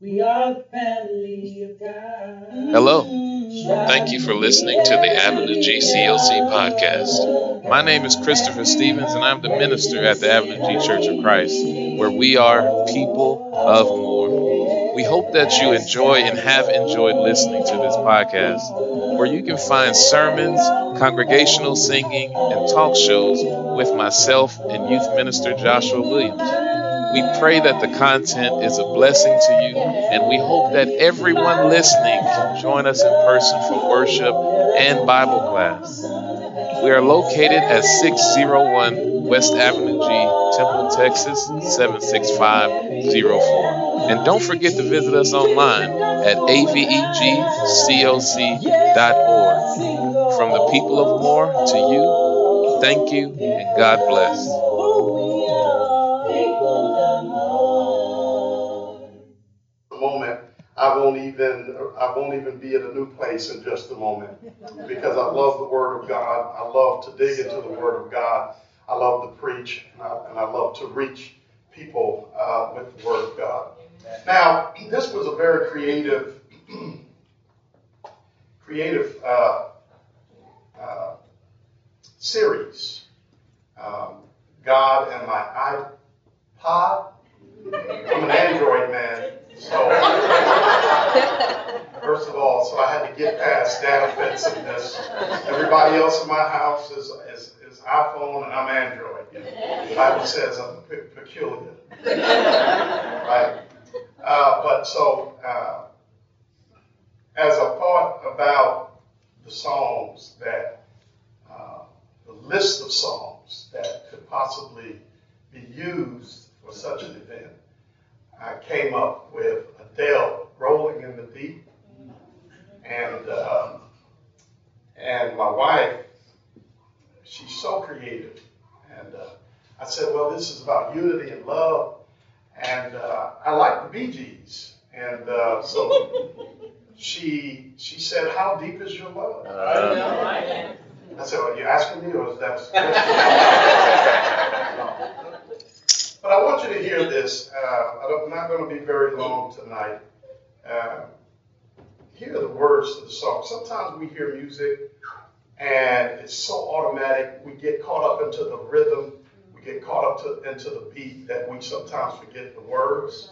We are family of God. Hello. Thank you for listening to the Avenue GCLC podcast. My name is Christopher Stevens, and I'm the minister at the Avenue G Church of Christ, where we are people of more. We hope that you enjoy and have enjoyed listening to this podcast, where you can find sermons, congregational singing, and talk shows with myself and youth minister Joshua Williams. We pray that the content is a blessing to you, and we hope that everyone listening can join us in person for worship and Bible class. We are located at 601 West Avenue G, Temple, Texas 76504. And don't forget to visit us online at avegcoc.org. From the people of More to you, thank you and God bless. I won't even I won't even be at a new place in just a moment because I love the Word of God. I love to dig into the Word of God. I love to preach and I, and I love to reach people uh, with the Word of God. Now, this was a very creative, creative uh, uh, series. Um, God and my iPod. I'm an Android man. So, first of all, so I had to get past that offensiveness. Everybody else in my house is, is, is iPhone and I'm Android. The Bible says I'm pe- peculiar. right? Uh, but so, uh, as I thought about the Psalms that, uh, the list of Psalms that could possibly be used for such an event, I came up with Adele rolling in the deep, and um, and my wife, she's so creative, and uh, I said, well, this is about unity and love, and uh, I like the Bee Gees, and uh, so she she said, how deep is your love? I said, well, you asking me, or is that? But I want you to hear this. Uh, I'm not going to be very long tonight. Uh, hear the words to the song. Sometimes we hear music and it's so automatic. We get caught up into the rhythm. We get caught up to, into the beat that we sometimes forget the words.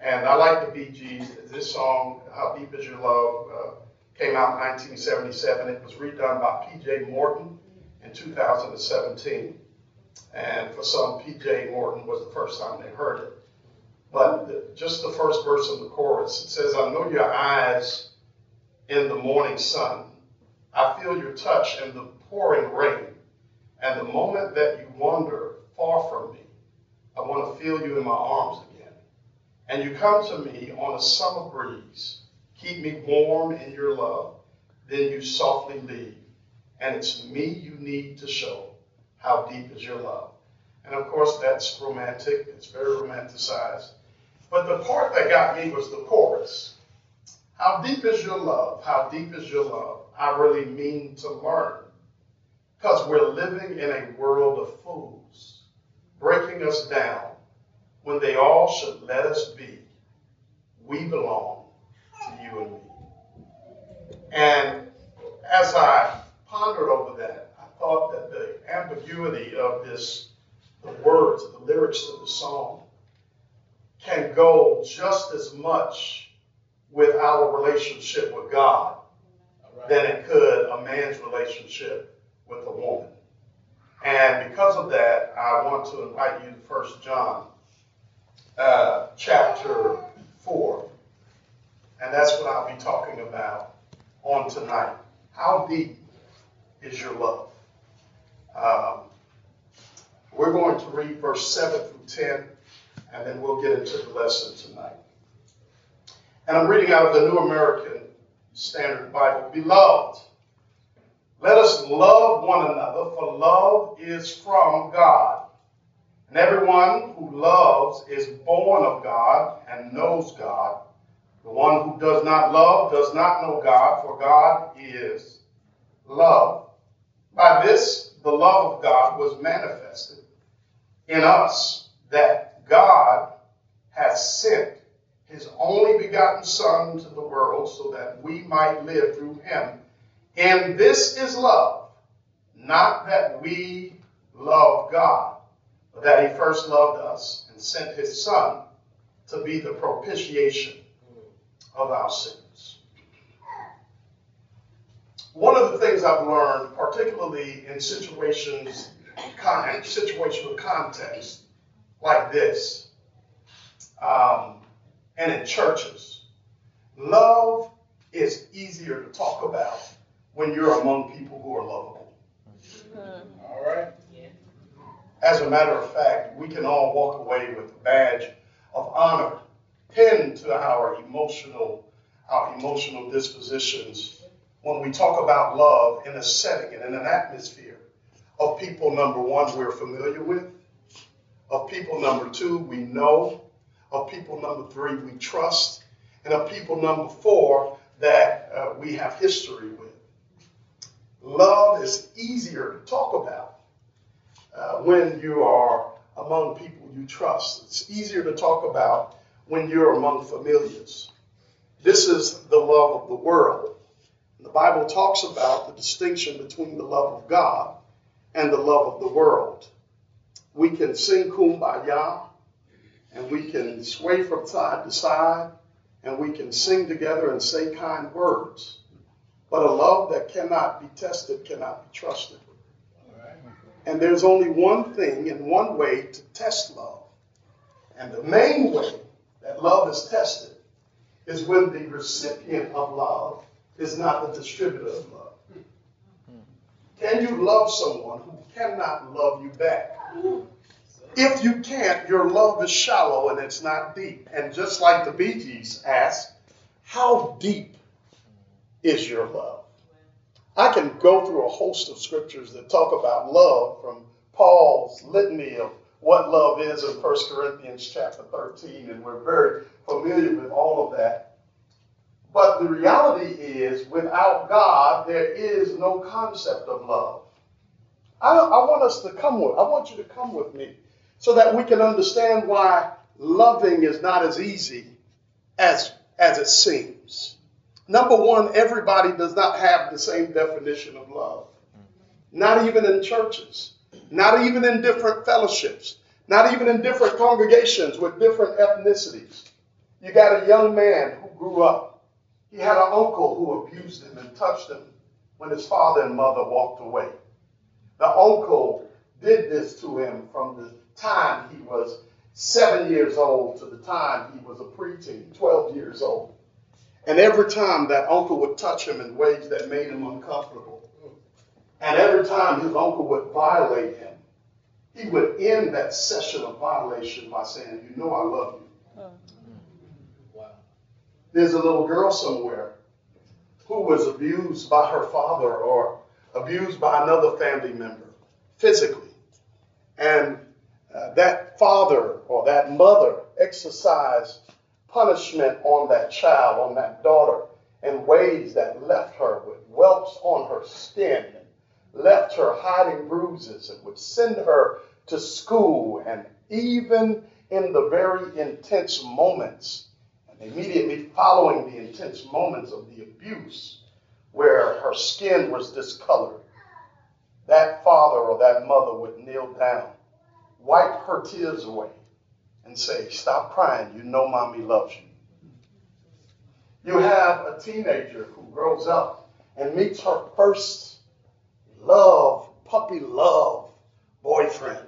And I like the Gees. This song, How Deep Is Your Love, uh, came out in 1977. It was redone by P.J. Morton in 2017. And for some, P.J. Morton was the first time they heard it. But just the first verse of the chorus, it says, I know your eyes in the morning sun. I feel your touch in the pouring rain. And the moment that you wander far from me, I want to feel you in my arms again. And you come to me on a summer breeze. Keep me warm in your love. Then you softly leave. And it's me you need to show how deep is your love? And of course, that's romantic, it's very romanticized. But the part that got me was the chorus. How deep is your love? How deep is your love? I really mean to learn. Because we're living in a world of fools, breaking us down when they all should let us be. We belong to you and me. And as I pondered over that, I thought that the ambiguity of this, the words, the lyrics of the song, can go just as much with our relationship with God right. than it could a man's relationship with a woman. And because of that, I want to invite you to First John uh, chapter 4. And that's what I'll be talking about on tonight. How deep is your love? Um, we're going to read verse 7 through 10, and then we'll get into the lesson tonight. And I'm reading out of the New American Standard Bible. Beloved, let us love one another, for love is from God. And everyone who loves is born of God and knows God. The one who does not love does not know God, for God is love. By this, the love of God was manifested in us that God has sent his only begotten Son to the world so that we might live through him. And this is love, not that we love God, but that he first loved us and sent his Son to be the propitiation of our sins. One of the things I've learned, particularly in situations, situational context like this, um, and in churches, love is easier to talk about when you're among people who are lovable. All right? As a matter of fact, we can all walk away with a badge of honor pinned to our emotional, our emotional dispositions when we talk about love in a setting and in an atmosphere of people, number one, we're familiar with, of people, number two, we know, of people, number three, we trust, and of people, number four, that uh, we have history with. Love is easier to talk about uh, when you are among people you trust. It's easier to talk about when you're among familiars. This is the love of the world. The Bible talks about the distinction between the love of God and the love of the world. We can sing kumbaya and we can sway from side to side and we can sing together and say kind words. But a love that cannot be tested cannot be trusted. And there's only one thing and one way to test love. And the main way that love is tested is when the recipient of love is not the distributor of love. Can you love someone who cannot love you back? If you can't, your love is shallow and it's not deep. And just like the Bee Gees ask, how deep is your love? I can go through a host of scriptures that talk about love from Paul's litany of what love is in 1 Corinthians chapter 13, and we're very familiar with all of that. But the reality is, without God, there is no concept of love. I, I want us to come with, I want you to come with me so that we can understand why loving is not as easy as, as it seems. Number one, everybody does not have the same definition of love. Not even in churches, not even in different fellowships, not even in different congregations with different ethnicities. You got a young man who grew up. He had an uncle who abused him and touched him when his father and mother walked away. The uncle did this to him from the time he was seven years old to the time he was a preteen, 12 years old. And every time that uncle would touch him in ways that made him uncomfortable, and every time his uncle would violate him, he would end that session of violation by saying, You know I love you. Wow. There's a little girl somewhere who was abused by her father or abused by another family member physically. And uh, that father or that mother exercised punishment on that child, on that daughter, in ways that left her with whelps on her skin, left her hiding bruises, and would send her to school. And even in the very intense moments, and immediately following the intense moments of the abuse, where her skin was discolored, that father or that mother would kneel down, wipe her tears away, and say, Stop crying. You know mommy loves you. You have a teenager who grows up and meets her first love, puppy love boyfriend.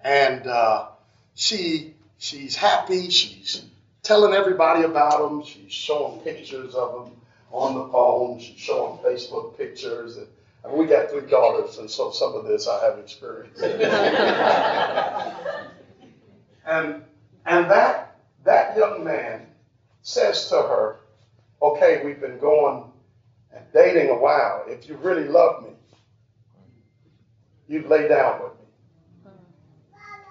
And uh, she she's happy. She's telling everybody about him. She's showing pictures of him on the phone. She's showing Facebook pictures. And, and we got three daughters, and so some of this I have experienced. And, and that, that young man says to her, okay, we've been going and dating a while. If you really love me, you'd lay down with me.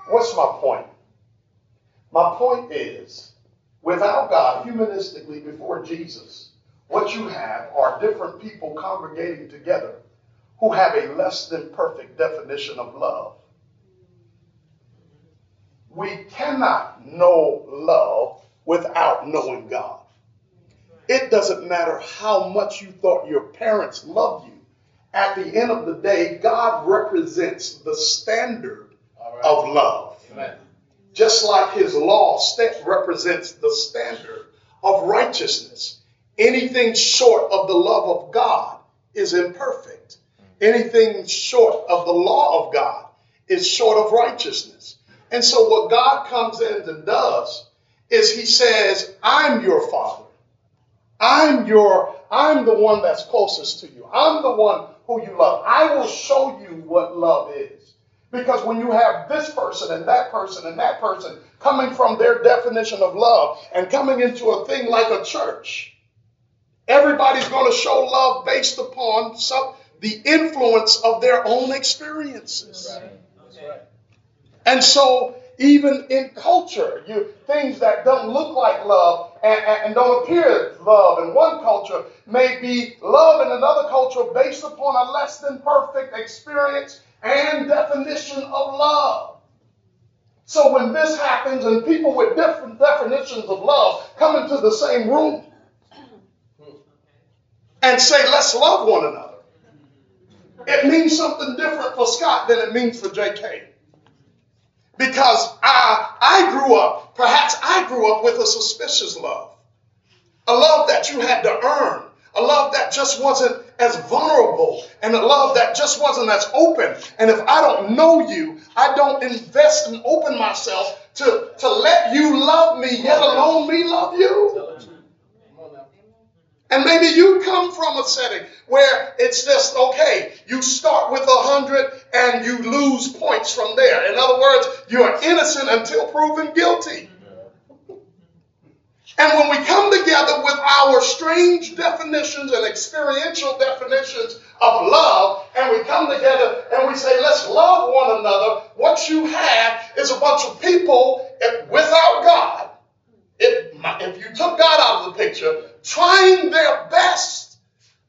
What's my point? My point is, without God, humanistically, before Jesus, what you have are different people congregating together who have a less than perfect definition of love we cannot know love without knowing God. It doesn't matter how much you thought your parents loved you. At the end of the day, God represents the standard of love. Amen. Just like his law represents the standard of righteousness. Anything short of the love of God is imperfect. Anything short of the law of God is short of righteousness. And so, what God comes in and does is He says, I'm your Father. I'm your, I'm the one that's closest to you. I'm the one who you love. I will show you what love is. Because when you have this person and that person and that person coming from their definition of love and coming into a thing like a church, everybody's going to show love based upon some, the influence of their own experiences. That's right. And so, even in culture, you things that don't look like love and, and, and don't appear love in one culture may be love in another culture based upon a less than perfect experience and definition of love. So when this happens and people with different definitions of love come into the same room and say, let's love one another, it means something different for Scott than it means for JK. Because I, I grew up, perhaps I grew up with a suspicious love. A love that you had to earn. A love that just wasn't as vulnerable. And a love that just wasn't as open. And if I don't know you, I don't invest and open myself to, to let you love me, yet alone me love you. Tell the truth. Come on now. And maybe you come from a setting where it's just okay, you start with a hundred and you lose points from there. In other words, you are innocent until proven guilty. And when we come together with our strange definitions and experiential definitions of love, and we come together and we say, let's love one another, what you have is a bunch of people without God if, if you took God out of the picture, trying their best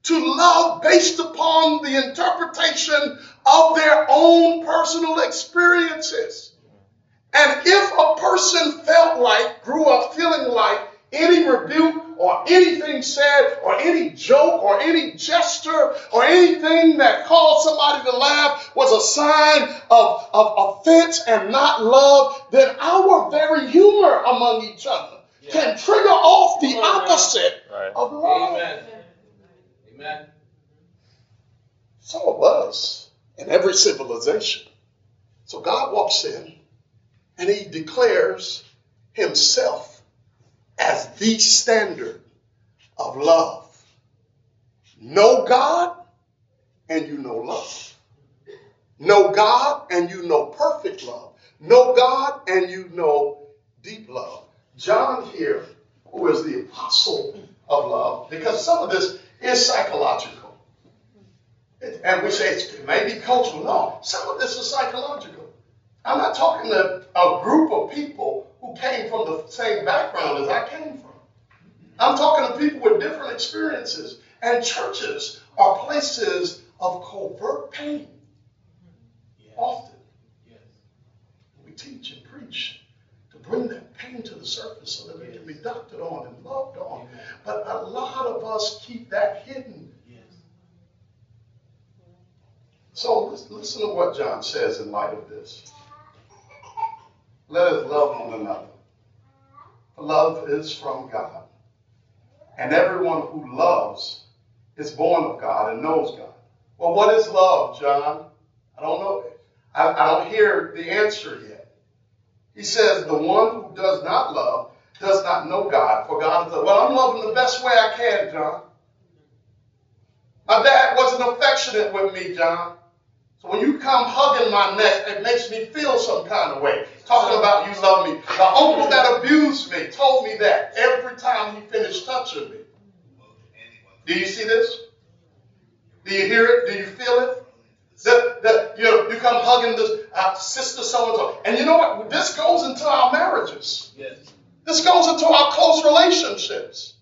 to love based upon the interpretation of their own personal experiences. And if a person felt like, grew up feeling like any rebuke or anything said or any joke or any gesture or anything that caused somebody to laugh was a sign of, of offense and not love, then our very humor among each other can trigger off the Come on now. opposite Right. of love. Amen. Amen. So it was in every civilization. So God walks in and he declares himself as the standard of love. Know God and you know love. Know God and you know perfect love. Know God and you know deep love. John here, who is the apostle of love, because some of this is psychological. And we say it's, it may be cultural. No, some of this is psychological. I'm not talking to a group of people who came from the same background as I came from. I'm talking to people with different experiences. And churches are places of covert pain. Often Yes. we teach and preach to bring that pain to the surface so that we can be doctored on and loved on. But a lot of us keep that hidden. Yes. So lis- listen to what John says in light of this. Let us love one another. Love is from God. And everyone who loves is born of God and knows God. Well, what is love, John? I don't know. I, I don't hear the answer yet. He says, the one who does not love does not know God, for God is love. Well, I'm loving the best way I can, John. My dad wasn't affectionate with me, John. So when you come hugging my neck, it makes me feel some kind of way. Talking about you love me. The uncle that abused me told me that every time he finished touching me. Do you see this? Do you hear it? Do you feel it? That, that you know, you come hugging this uh, sister so and so, and you know what? This goes into our marriages. Yes. This goes into our close relationships.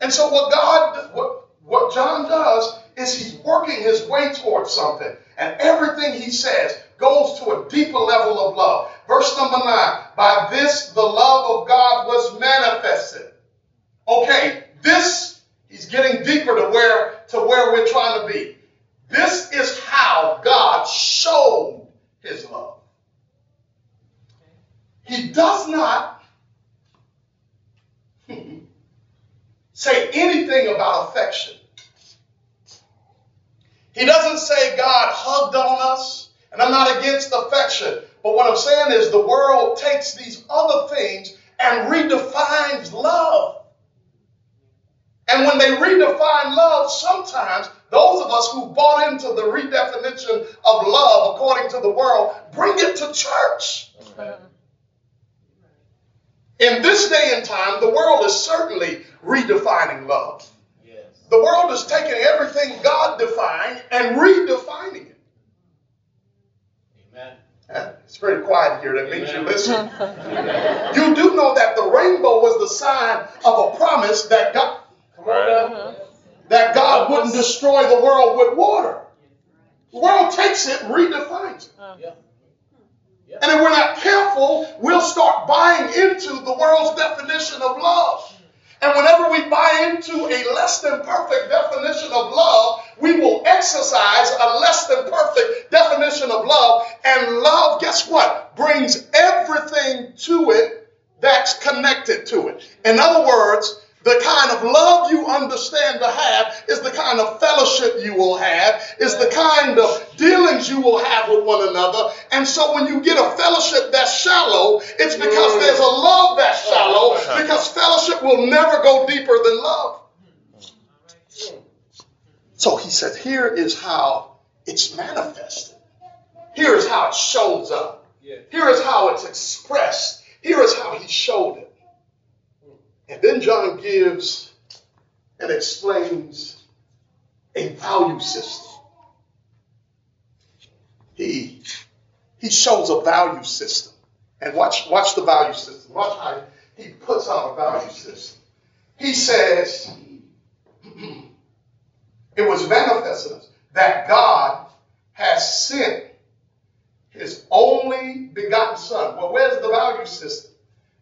And so what God, what, what John does is he's working his way towards something. And everything he says goes to a deeper level of love. Verse number nine. By this the love of God was manifested. Okay, this he's getting deeper to where to where we're trying to be. This is how God showed his love. He does not say anything about affection. He doesn't say God hugged on us, and I'm not against affection. But what I'm saying is the world takes these other things and redefines. And when they redefine love, sometimes those of us who bought into the redefinition of love according to the world bring it to church. In this day and time, the world is certainly redefining love. Yes. The world is taking everything God defined and redefining it. Amen. Eh, It's pretty quiet here. That means you listen. You do know that the rainbow was the sign of a promise that God, Come uh-huh. that God wouldn't destroy the world with water. The world takes it, redefines it. Uh-huh. Yeah. And if we're not careful, we'll start buying into the world's definition of love. And whenever we buy into a less than perfect definition of love, we will exercise a less than perfect definition of love. And love, guess what? Brings everything to it that's connected to it. In other words, the kind of love you understand to have is the kind of fellowship you will have, is the kind of dealings you will have with one another. And so when you get a fellowship that's shallow, it's because mm. there's a love that's shallow, oh, because fellowship will never go deeper than love. So he said, here is how it's manifested. Here is how it shows up. Here is how it's expressed. Here is how he showed it. And then John gives and explains a value system. He, he shows a value system. And watch, watch the value system. Watch how he puts out a value system. He says, it was manifested that God has sent his only begotten son. Well, where's the value system?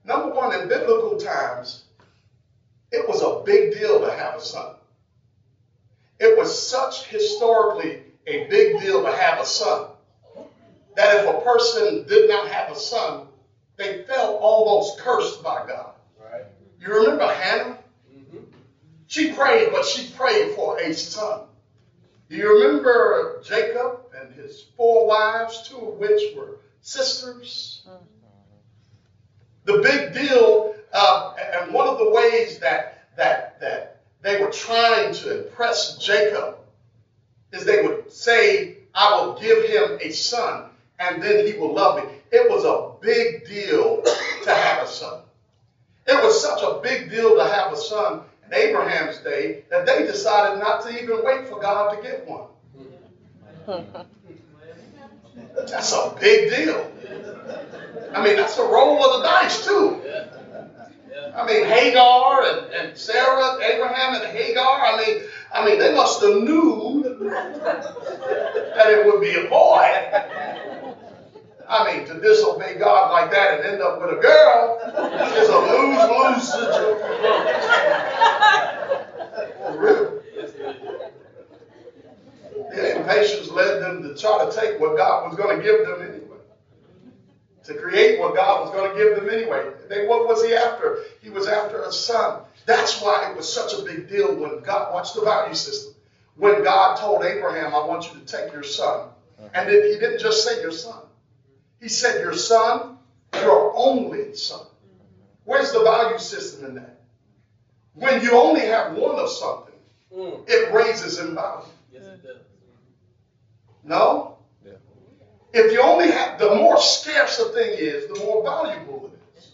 Number one, in biblical times, it was a big deal to have a son. It was such historically a big deal to have a son that if a person did not have a son, they felt almost cursed by God. Right. You remember Hannah? Mm-hmm. She prayed, but she prayed for a son. Do you remember Jacob and his four wives, two of which were sisters? The big deal, uh, and one of the ways that that that they were trying to impress Jacob is they would say, "I will give him a son, and then he will love me." It was a big deal to have a son. It was such a big deal to have a son in Abraham's day that they decided not to even wait for God to get one. That's a big deal. I mean, that's a roll of the dice, too. I mean, Hagar and, and Sarah, Abraham and Hagar, I mean, I mean, they must have knew that it would be a boy. I mean, to disobey God like that and end up with a girl is a lose-lose situation. For real. Their impatience led them to try to take what God was going to give them. To create what God was going to give them anyway. They, what was he after? He was after a son. That's why it was such a big deal when God, watch the value system. When God told Abraham, I want you to take your son. And he didn't just say your son. He said, Your son, your only son. Where's the value system in that? When you only have one of something, Mm. it raises in value. Yes, it does. No? Yeah. If you only have, the more scarce a thing is, the more valuable it is.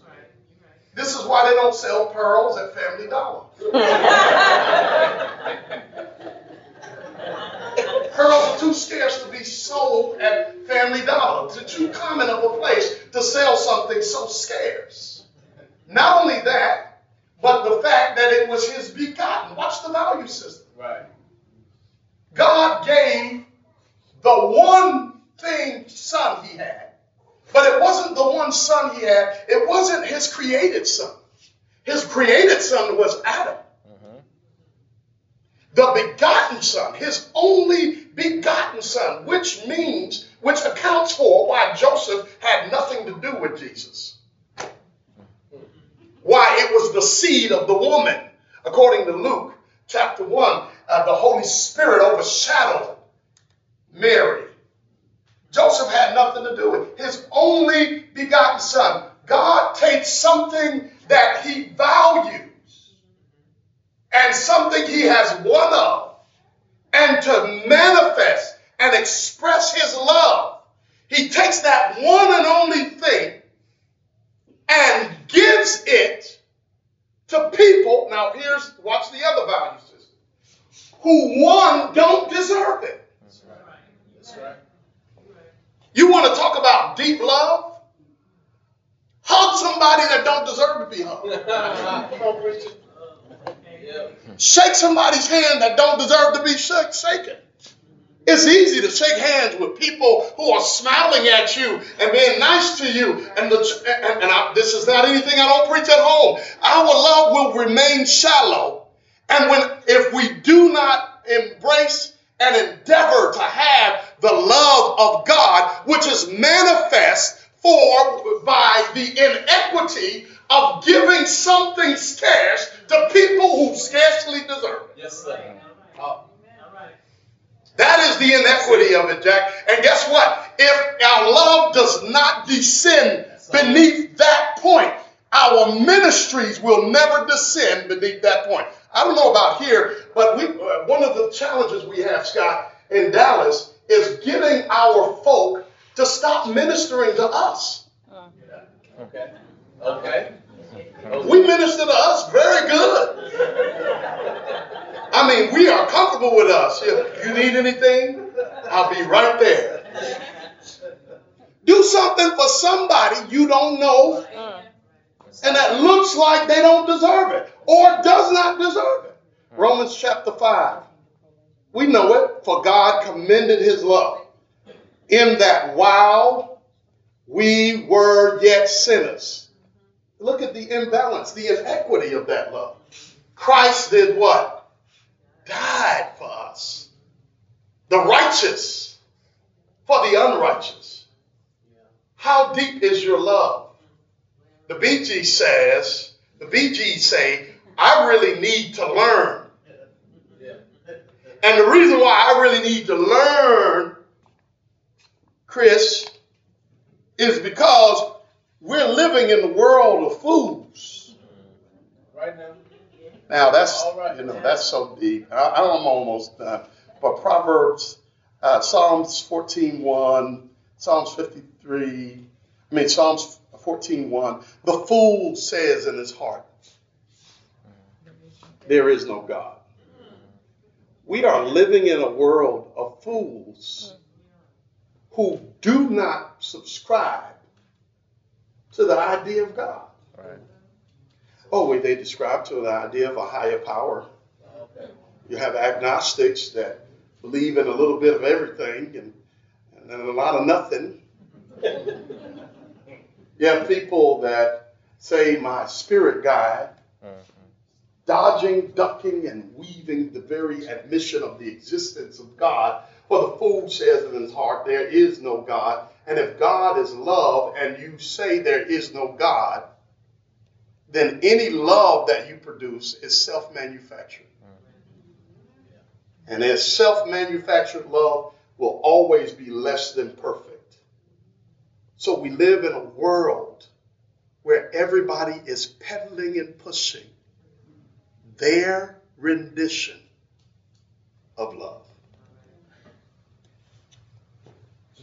This is why they don't sell pearls at Family Dollar. Pearls are too scarce to be sold at Family Dollar. It's too common of a place to sell something so scarce. Not only that, but the fact that it was his begotten. Watch the value system. Right. God gave the one thing son he had But it wasn't the one son he had, it wasn't his created son. His created son was Adam. The begotten son, his only begotten son, which means, which accounts for why Joseph had nothing to do with Jesus. Why it was the seed of the woman. According to Luke chapter 1, uh, the Holy Spirit overshadowed Mary. Joseph had nothing to do with it. His only begotten son. God takes something that he values and something he has one of, and to manifest and express his love, he takes that one and only thing and gives it to people. Now, here's watch the other value system. Who one don't deserve it. That's right. That's right. You want to talk about deep love? Hug somebody that don't deserve to be hugged. Shake somebody's hand that don't deserve to be shak- shaken. It's easy to shake hands with people who are smiling at you and being nice to you. And, the, and, and I, this is not anything I don't preach at home. Our love will remain shallow. And when if we do not embrace and endeavor to have the love of God, which is manifest for by the inequity of giving something scarce to people who scarcely deserve it. Yes, sir. Oh, That is the inequity of it, Jack. And guess what? If our love does not descend beneath that point, our ministries will never descend beneath that point. I don't know about here, but we, uh, one of the challenges we have, Scott, in Dallas is getting our folk to stop ministering to us. okay. Okay. We minister to us very good. I mean, we are comfortable with us. You, you need anything? I'll be right there. Do something for somebody you don't know and that looks like they don't deserve it or does not deserve it. Hmm. Romans chapter 5. We know it, for God commended his love in that while we were yet sinners. Look at the imbalance, the inequity of that love. Christ did what? Died for us. The righteous for the unrighteous. How deep is your love? The Bee Gee says, the Bee Gee say, I really need to learn. And the reason why I really need to learn, Chris, is because we're living in the world of fools. Right now. Now that's right. you know that's so deep. I, I'm almost done. But Proverbs, uh, Psalms 14:1, Psalms 53. I mean Psalms 14:1. The fool says in his heart, "There is no God." We are living in a world of fools who do not subscribe to the idea of God. Right. Oh, wait, they describe to the idea of a higher power. Okay. You have agnostics that believe in a little bit of everything and, and then a lot of nothing. You have people that say, my spirit guide, dodging, ducking, and weaving the very admission of the existence of God. For the fool says in his heart, there is no God. And if God is love and you say there is no God, then any love that you produce is self manufactured. And as self manufactured love will always be less than perfect. So we live in a world where everybody is peddling and pushing their rendition of love.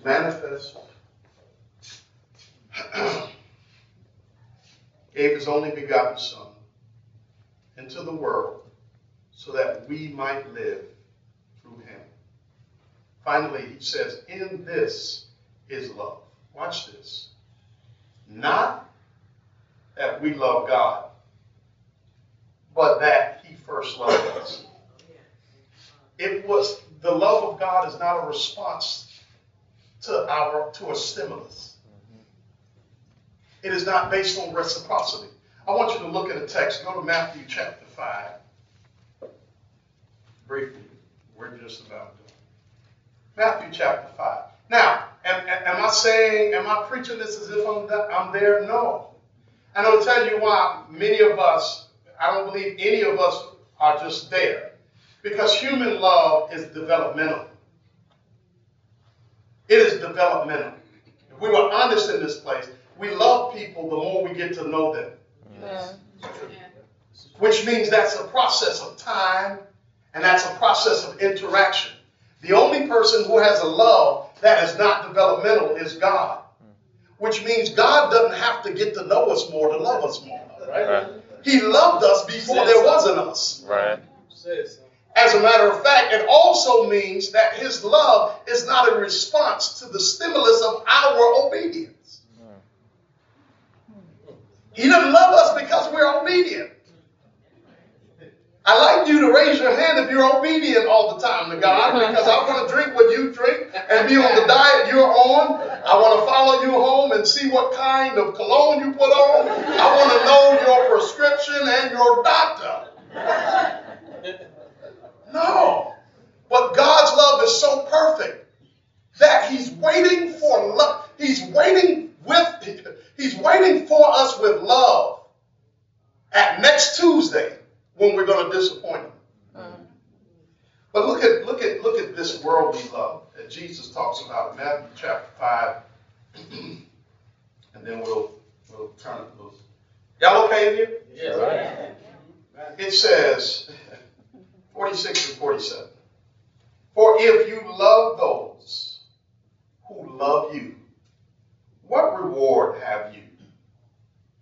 Manifest gave his only begotten Son into the world so that we might live through him. Finally, he says, In this is love. Watch this. Not that we love God, but that he first loved us. It was the love of God is not a response to our to a stimulus. It is not based on reciprocity. I want you to look at a text. Go to Matthew chapter 5. Briefly, we're just about done. Matthew chapter 5. Now, am, am I saying, am I preaching this as if I'm, I'm there? No. And I'll tell you why many of us, I don't believe any of us are just there. Because human love is developmental. It is developmental. If we were honest in this place, we love people the more we get to know them. Yes. Which means that's a process of time and that's a process of interaction. The only person who has a love that is not developmental is God. Which means God doesn't have to get to know us more to love us more. Right. He loved us before there wasn't us. Right. As a matter of fact, it also means that his love is not a response to the stimulus of our obedience. He doesn't love us because we're obedient. I like you to raise your hand if you're obedient all the time to God because I want to drink what you drink and be on the diet you're on. I want to follow you home and see what kind of cologne you put on. I want to know and your doctor. No. But God's love is so perfect that He's waiting for love. He's waiting with He's waiting for us with love at next Tuesday when we're going to disappoint Him. But look at look at look at this worldly love that Jesus talks about in Matthew chapter five, and then we'll we'll turn it loose. Y'all okay in here? Yes. It says, 46 and 47. For if you love those who love you, what reward have you?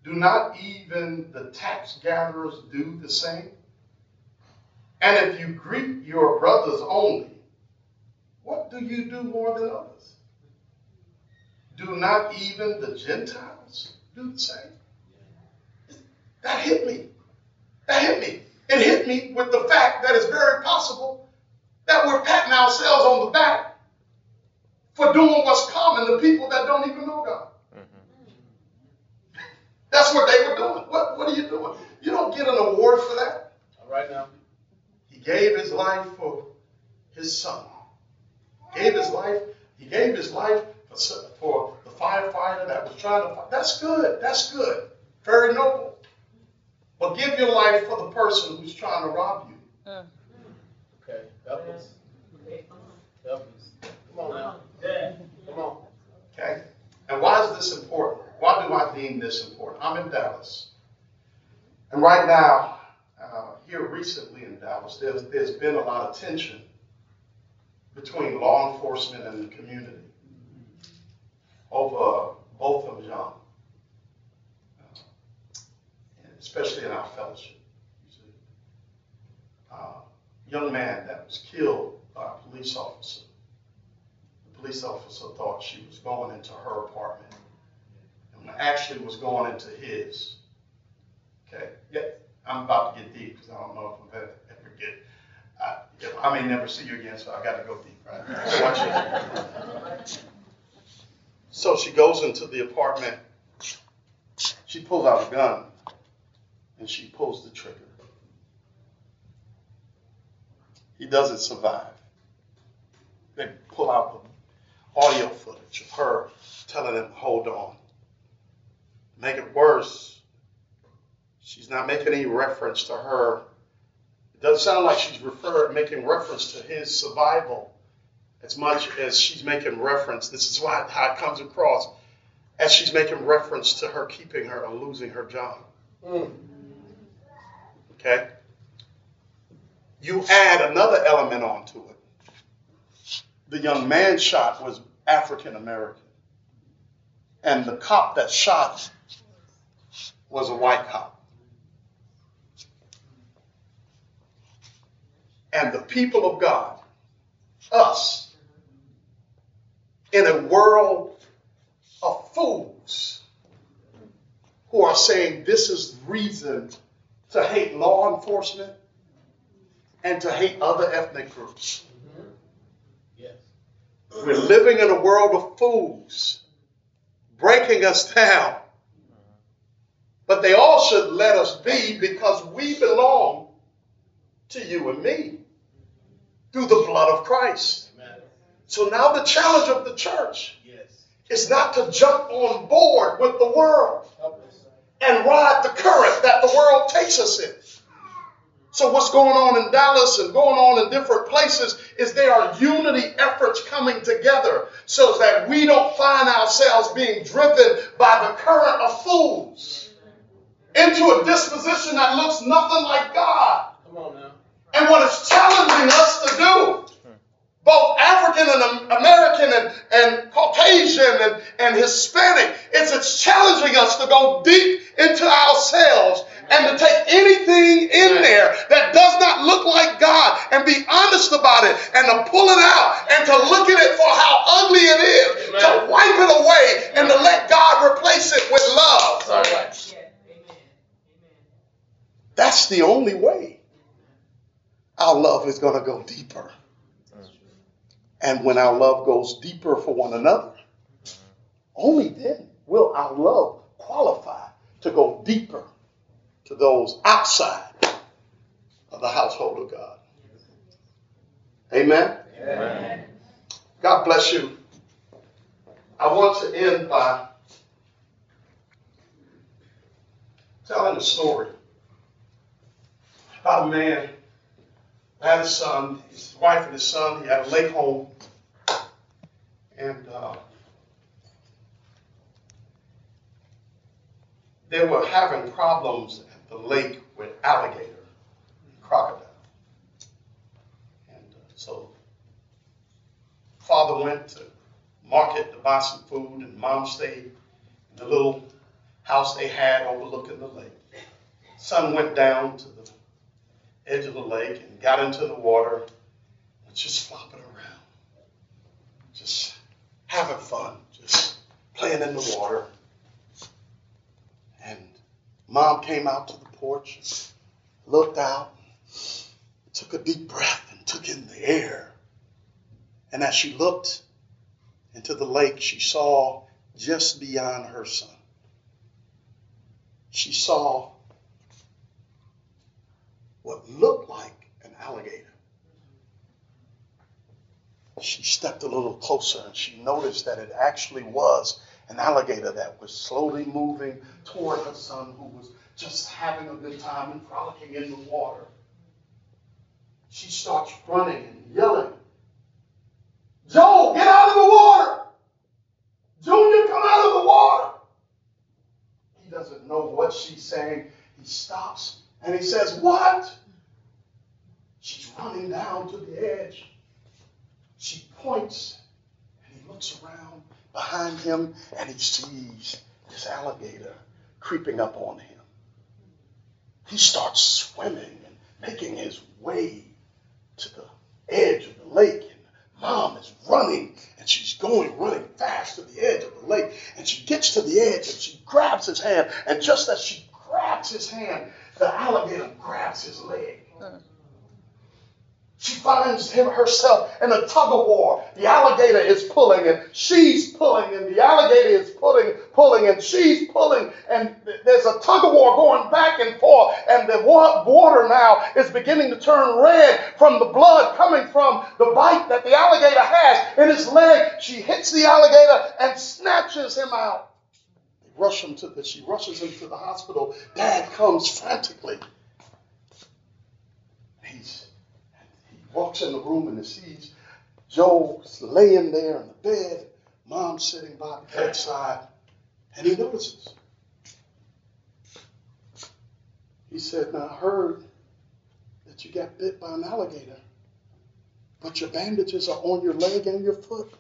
Do not even the tax gatherers do the same? And if you greet your brothers only, what do you do more than others? Do not even the Gentiles do the same? That hit me. That hit me. It hit me with the fact that it's very possible that we're patting ourselves on the back for doing what's common to people that don't even know God. That's what they were doing. What, what are you doing? You don't award for that. All right now. He gave his life for his son. Gave his life. He gave his life for, for the firefighter that was trying to fight. That's good. That's good. Very noble. But give your life for the person who's trying to rob you. Okay. Help us. Help us. Come on now. Come on. Okay? And why is this important? Why do I deem this important? I'm in Dallas. And right now, uh, here recently in Dallas, there's, there's been a lot of tension between law enforcement and the community over both of uh, especially in our fellowship. Uh, young man that was killed by a police officer. The police officer thought she was going into her apartment and actually was going into his. Okay? Yeah, I'm about to get deep because I don't know if I'm ever, ever get. I, I may never see you again, so I got to go deep, right? So she goes into the apartment. She pulls out a gun and she pulls the trigger. He doesn't survive. They pull out the audio footage of her telling him, hold on. Make it worse. She's not making any reference to her. It doesn't sound like she's refer, making reference to his survival as much as she's making reference. This is why, how it comes across as she's making reference to her keeping her or losing her job. Mm. Okay? You add another element onto it. The young man shot was African American. And the cop that shot was a white cop. And the people of God, us, in a world of fools who are saying this is reason to hate law enforcement and to hate other ethnic groups. Yes. We're living in a world of fools, breaking us down but they all should let us be because we belong to you and me through the blood of Christ. Amen. So now the challenge of the church Yes. is not to jump on board with the world and ride the current that the world takes us in. So what's going on in Dallas and going on in different places is there are unity efforts coming together so that we don't find ourselves being driven by the current of fools into a disposition that looks nothing like God. Come on now. And what it's challenging us to do, both African and American and, and Caucasian and, and Hispanic, is it's challenging us to go deep into ourselves and to take anything in there that does not look like God and be honest about it and to pull it out and to look at it for how ugly it is, to wipe it away and to let God replace it with love. All right. Yes, amen, amen. That's the only way our love is going to go deeper. And when our love goes deeper for one another, only then will our love qualify to go deeper to those outside of the household of God. Amen. Amen. God bless you. I want to end by telling a story about a man had a son, his wife and his son. He had a lake home, and uh, they were having problems at the lake with alligator, and crocodile, and uh, so father went to market to buy some food, and mom stayed in the little house they had overlooking the lake. Son went down to the edge of the lake and got into the water, and just flopping around, just having fun, just playing in the water. And mom came out to the porch, looked out, took a deep breath, and took in the air. And as she looked into the lake, she saw just beyond her son. She saw what looked like an alligator. She stepped a little closer and she noticed that it actually was an alligator that was slowly moving toward her son, who was just having a good time and frolicking in the water. She starts running and yelling. Joe, get out of the water! Junior, come out of the water! He doesn't know what she's saying. He stops and he says, What? She's running down to the edge. She points and he looks around behind him and he sees this alligator creeping up on him. He starts swimming and making his way to the edge of the lake. And mom is running and she's going running fast to the edge of the lake. And she gets to the edge and she grabs his hand. And just as she grabs his hand, the alligator grabs his leg. Hmm. She finds him herself in a tug of war. The alligator is pulling and she's pulling and the alligator is pulling, pulling and she's pulling and there's a tug of war going back and forth and the water now is beginning to turn red from the blood coming from the bite that the alligator has in his leg. She hits the alligator and snatches him out. Rush him to the, she rushes him to the hospital. Dad comes frantically. He's he walks in the room and he sees Joe's laying there in the bed, mom sitting by the bedside, and he notices. He said, Now I heard that you got bit by an alligator, but your bandages are on your leg and your foot.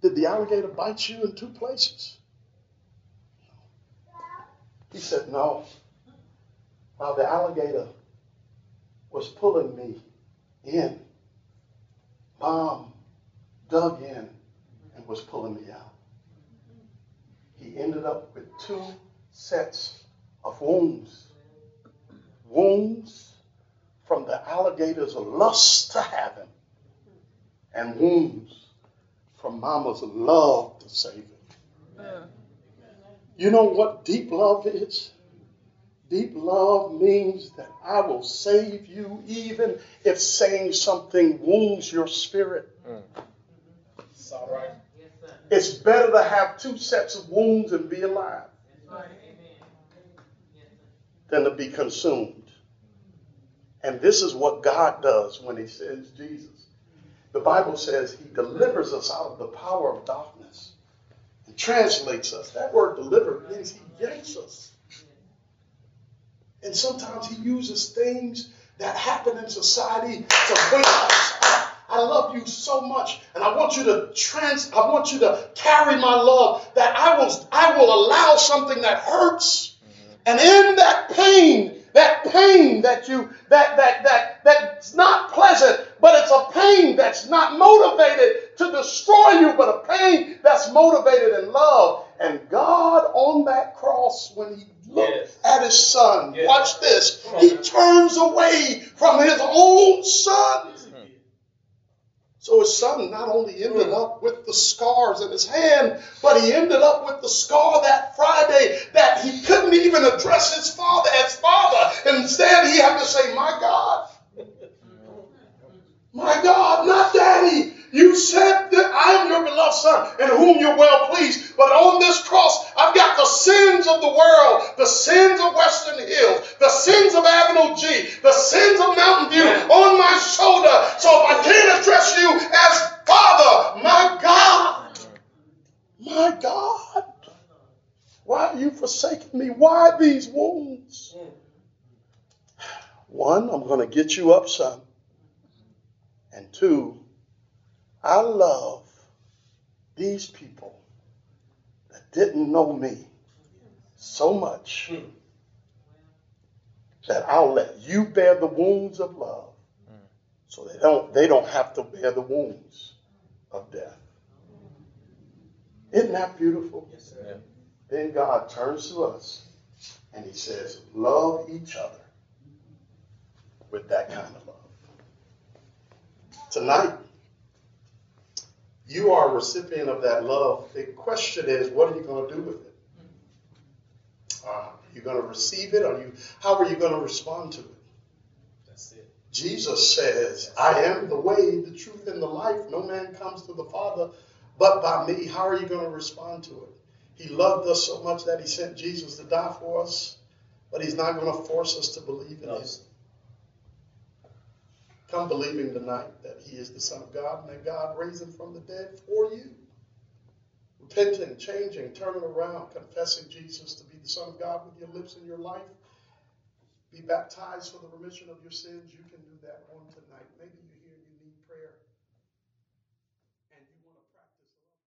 Did the alligator bite you in two places? He said, No. While the alligator was pulling me in, mom dug in and was pulling me out. He ended up with two sets of wounds. Wounds from the alligator's lust to have him, and wounds from mama's love to save him. You know what deep love is? Deep love means that I will save you even if saying something wounds your spirit. It's all right. It's better to have two sets of wounds and be alive than to be consumed. And this is what God does when He sends Jesus. The Bible says He delivers us out of the power of darkness translates us. That word deliver means He yanks us. And sometimes He uses things that happen in society to wake us up. I love you so much, and I want you to trans. I want you to carry my love. That I will. I will allow something that hurts, and in that pain, that pain that you that that that that's not pleasant, but it's a pain that's not motivated to destroy you, but a pain that's motivated in love. And God on that cross, when He looked Yes. at His Son, Yes. watch this. He turns away from His own Son. Yes, he did. So his son not only ended up with the scars in his hand, but he ended up with the scar that Friday that he couldn't even address his father as father. Instead, he had to say, My God, my God, not daddy. You said that I am your beloved son in whom you're well pleased. But on this cross, I've got the sins of the world, the sins of Western Hills, the sins of Avenue G, the sins of Mountain View on my shoulder. So if I can't address you as Father, my God, my God, why have you forsaken me? Why these wounds? One, I'm going to get you up, son. And two, I love these people that didn't know me so much that I'll let you bear the wounds of love so they don't they don't have to bear the wounds of death. Isn't that beautiful? Yes, sir. Then God turns to us and he says, Love each other with that kind of love. Tonight, you are a recipient of that love. The question is, what are you going to do with it? Uh, are you going to receive it? Are you? How are you going to respond to it? That's it. Jesus says, I am the way, the truth, and the life. No man comes to the Father but by me. How are you going to respond to it? He loved us so much that he sent Jesus to die for us, but he's not going to force us to believe in No. him. Come believing tonight that he is the Son of God and that God raised him from the dead for you. Repenting, changing, turning around, confessing Jesus to be the Son of God with your lips and your life. Be baptized for the remission of your sins. You can do that on tonight.